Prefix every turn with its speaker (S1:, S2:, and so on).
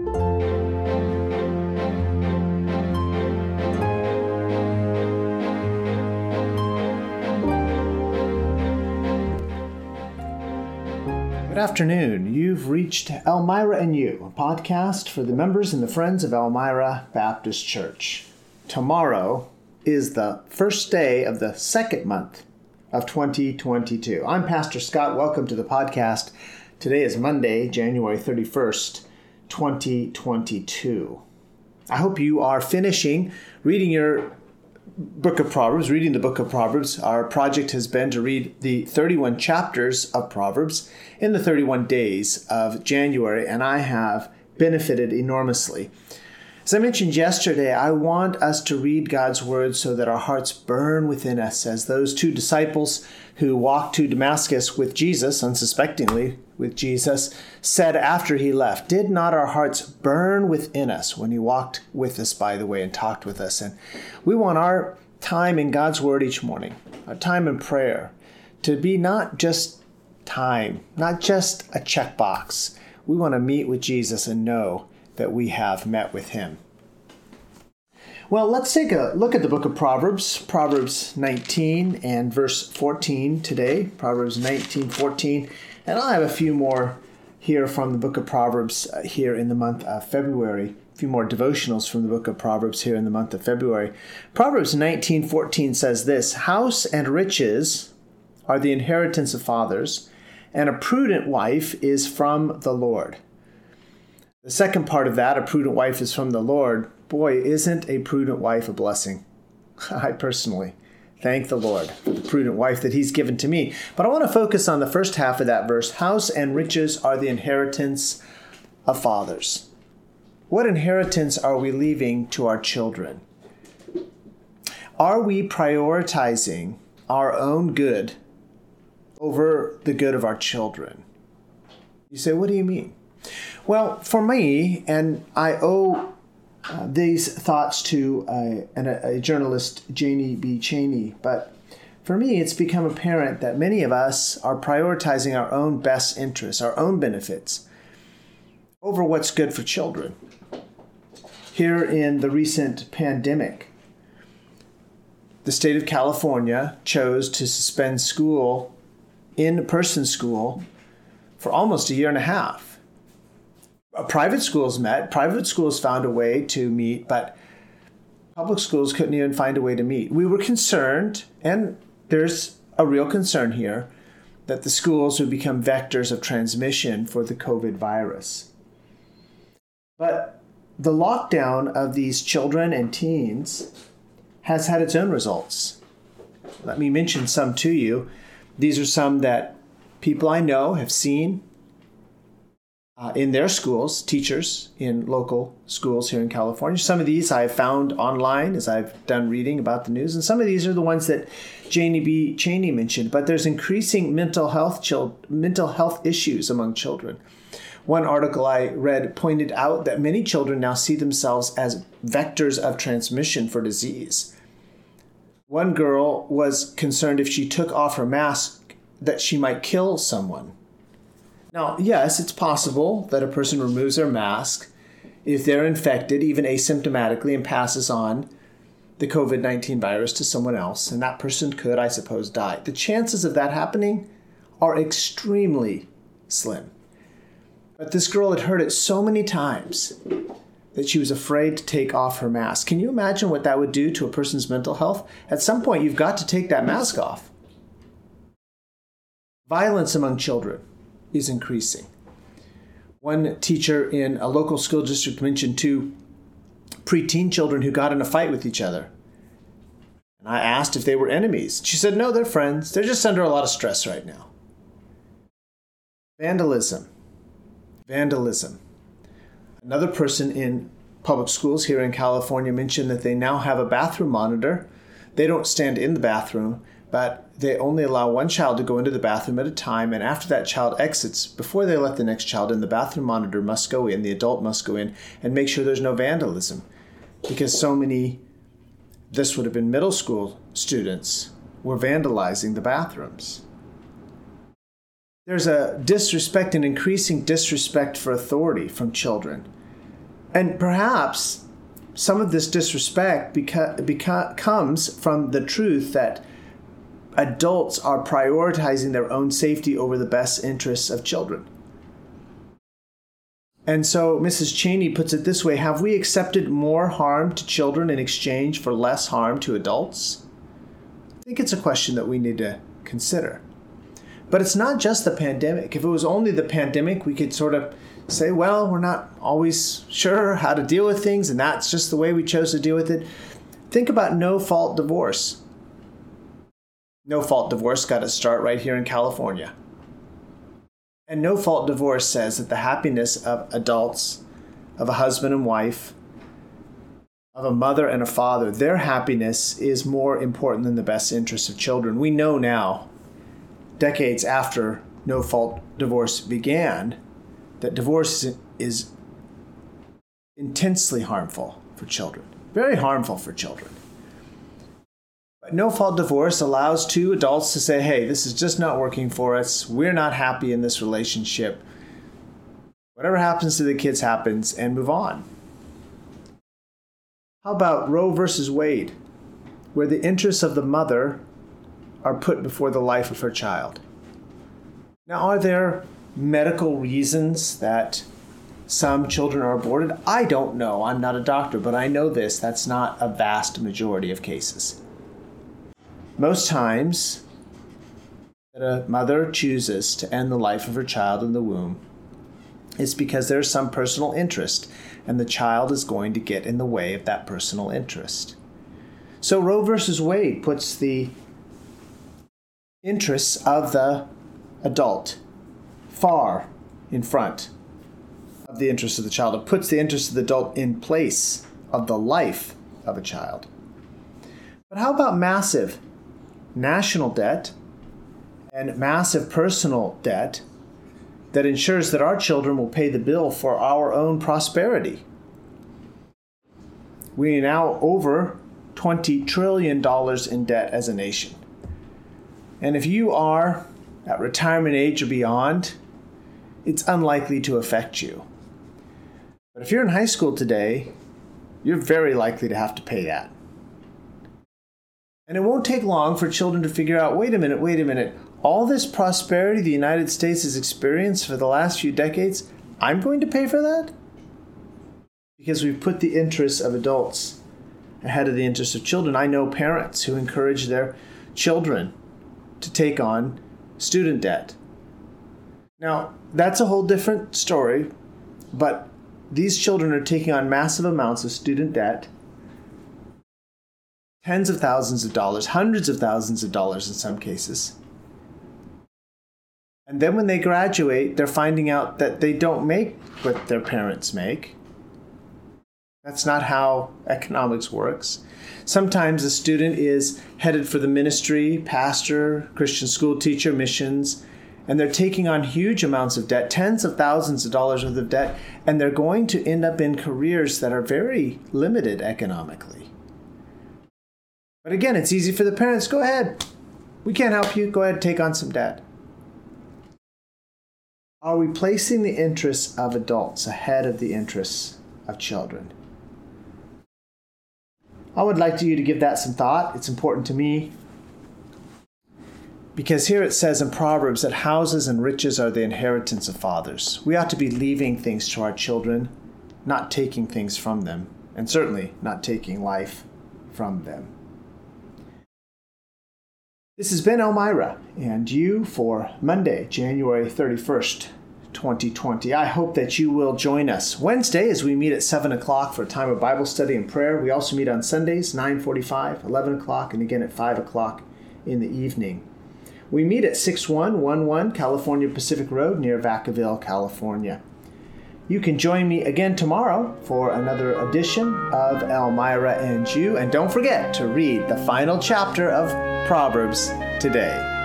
S1: Good afternoon. You've reached Elmira and You, a podcast for the members and the friends of Elmira Baptist Church. Tomorrow is the first day of the second month of 2022. I'm Pastor Scott. Welcome to the podcast. Today is Monday, January 31st, 2022. I hope you are finishing reading your book of Proverbs, reading the book of Proverbs. Our project has been to read the 31 chapters of Proverbs in the 31 days of January, and I have benefited enormously. As I mentioned yesterday, I want us to read God's word so that our hearts burn within us, as those two disciples who walked to Damascus with Jesus, unsuspectingly with Jesus, said after he left, Did not our hearts burn within us when he walked with us, by the way, and talked with us? And we want our time in God's word each morning, our time in prayer, to be not just time, not just a checkbox. We want to meet with Jesus and know that we have met with him. Well, let's take a look at the book of Proverbs, Proverbs 19 and verse 14 today. Proverbs 19, 14. And I'll have a few more here from the book of Proverbs uh, here in the month of February. A few more devotionals from the book of Proverbs here in the month of February. Proverbs 19, 14 says this House and riches are the inheritance of fathers, and a prudent wife is from the Lord. The second part of that, a prudent wife is from the Lord. Boy, isn't a prudent wife a blessing? I personally thank the Lord for the prudent wife that He's given to me. But I want to focus on the first half of that verse House and riches are the inheritance of fathers. What inheritance are we leaving to our children? Are we prioritizing our own good over the good of our children? You say, what do you mean? Well, for me, and I owe uh, these thoughts to a, a journalist, Janie B. Cheney, but for me, it's become apparent that many of us are prioritizing our own best interests, our own benefits, over what's good for children. Here in the recent pandemic, the state of California chose to suspend school, in person school, for almost a year and a half private schools met. Private schools found a way to meet, but public schools couldn't even find a way to meet. We were concerned, and there's a real concern here, that the schools would become vectors of transmission for the COVID virus. But the lockdown of these children and teens has had its own results. Let me mention some to you. These are some that people I know have seen uh, in their schools, teachers in local schools here in California. Some of these I've found online as I've done reading about the news, and some of these are the ones that Janie B. Cheney mentioned. But there's increasing mental health chil- mental health issues among children. One article I read pointed out that many children now see themselves as vectors of transmission for disease. One girl was concerned if she took off her mask that she might kill someone now, yes, it's possible that a person removes their mask if they're infected, even asymptomatically, and passes on the COVID 19 virus to someone else, and that person could, I suppose, die. The chances of that happening are extremely slim. But this girl had heard it so many times that she was afraid to take off her mask. Can you imagine what that would do to a person's mental health? At some point, you've got to take that mask off. Violence among children is increasing. One teacher in a local school district mentioned two preteen children who got in a fight with each other. And I asked if they were enemies. She said, no, they're friends. They're just under a lot of stress right now. Vandalism. Vandalism. Another person in public schools here in California mentioned that they now have a bathroom monitor. They don't stand in the bathroom, but they only allow one child to go into the bathroom at a time, and after that child exits, before they let the next child in, the bathroom monitor must go in, the adult must go in, and make sure there's no vandalism. Because so many, this would have been middle school students, were vandalizing the bathrooms. There's a disrespect, an increasing disrespect for authority from children. And perhaps some of this disrespect beca- beca- comes from the truth that adults are prioritizing their own safety over the best interests of children. And so Mrs. Cheney puts it this way Have we accepted more harm to children in exchange for less harm to adults? I think it's a question that we need to consider. But it's not just the pandemic. If it was only the pandemic, we could sort of say, well, we're not always sure how to deal with things, and that's just the way we chose to deal with it. Think about no fault divorce. No fault divorce got its start right here in California. And no fault divorce says that the happiness of adults, of a husband and wife, of a mother and a father, their happiness is more important than the best interests of children. We know now, decades after no fault divorce began, that divorce is intensely harmful for children, very harmful for children. No fault divorce allows two adults to say, hey, this is just not working for us. We're not happy in this relationship. Whatever happens to the kids happens and move on. How about Roe versus Wade, where the interests of the mother are put before the life of her child? Now, are there medical reasons that some children are aborted? I don't know. I'm not a doctor, but I know this. That's not a vast majority of cases. Most times, that a mother chooses to end the life of her child in the womb is because there's some personal interest, and the child is going to get in the way of that personal interest. So Roe versus Wade puts the interests of the adult far in front of the interests of the child. It puts the interests of the adult in place of the life of a child. But how about massive national debt and massive personal debt that ensures that our children will pay the bill for our own prosperity. We are now over $20 trillion in debt as a nation. And if you are at retirement age or beyond, it's unlikely to affect you. But if you're in high school today, you're very likely to have to pay that. And it won't take long for children to figure out wait a minute, wait a minute, all this prosperity the United States has experienced for the last few decades, I'm going to pay for that? Because we've put the interests of adults ahead of the interests of children. I know parents who encourage their children to take on student debt. Now, that's a whole different story, but these children are taking on massive amounts of student debt tens of thousands of dollars, hundreds of thousands of dollars in some cases. And then when they graduate, they're finding out that they don't make what their parents make. That's not how economics works. Sometimes a student is headed for the ministry, pastor, Christian school teacher, missions, and they're taking on huge amounts of debt, tens of thousands of dollars worth of debt, and they're going to end up in careers that are very limited economically. But again, it's easy for the parents. Go ahead. We can't help you. Go ahead, and take on some debt. Are we placing the interests of adults ahead of the interests of children? I would like you to give that some thought. It's important to me. Because here it says in Proverbs that houses and riches are the inheritance of fathers. We ought to be leaving things to our children, not taking things from them, and certainly not taking life from them. This has been Elmira and you for Monday, January 31st, 2020. I hope that you will join us Wednesday as we meet at 7 o'clock for a time of Bible study and prayer. We also meet on Sundays, 9.45, 11 o'clock, and again at 5 o'clock in the evening. We meet at 6111 California Pacific Road near Vacaville, California. You can join me again tomorrow for another edition of Elmira and You. And don't forget to read the final chapter of Proverbs today.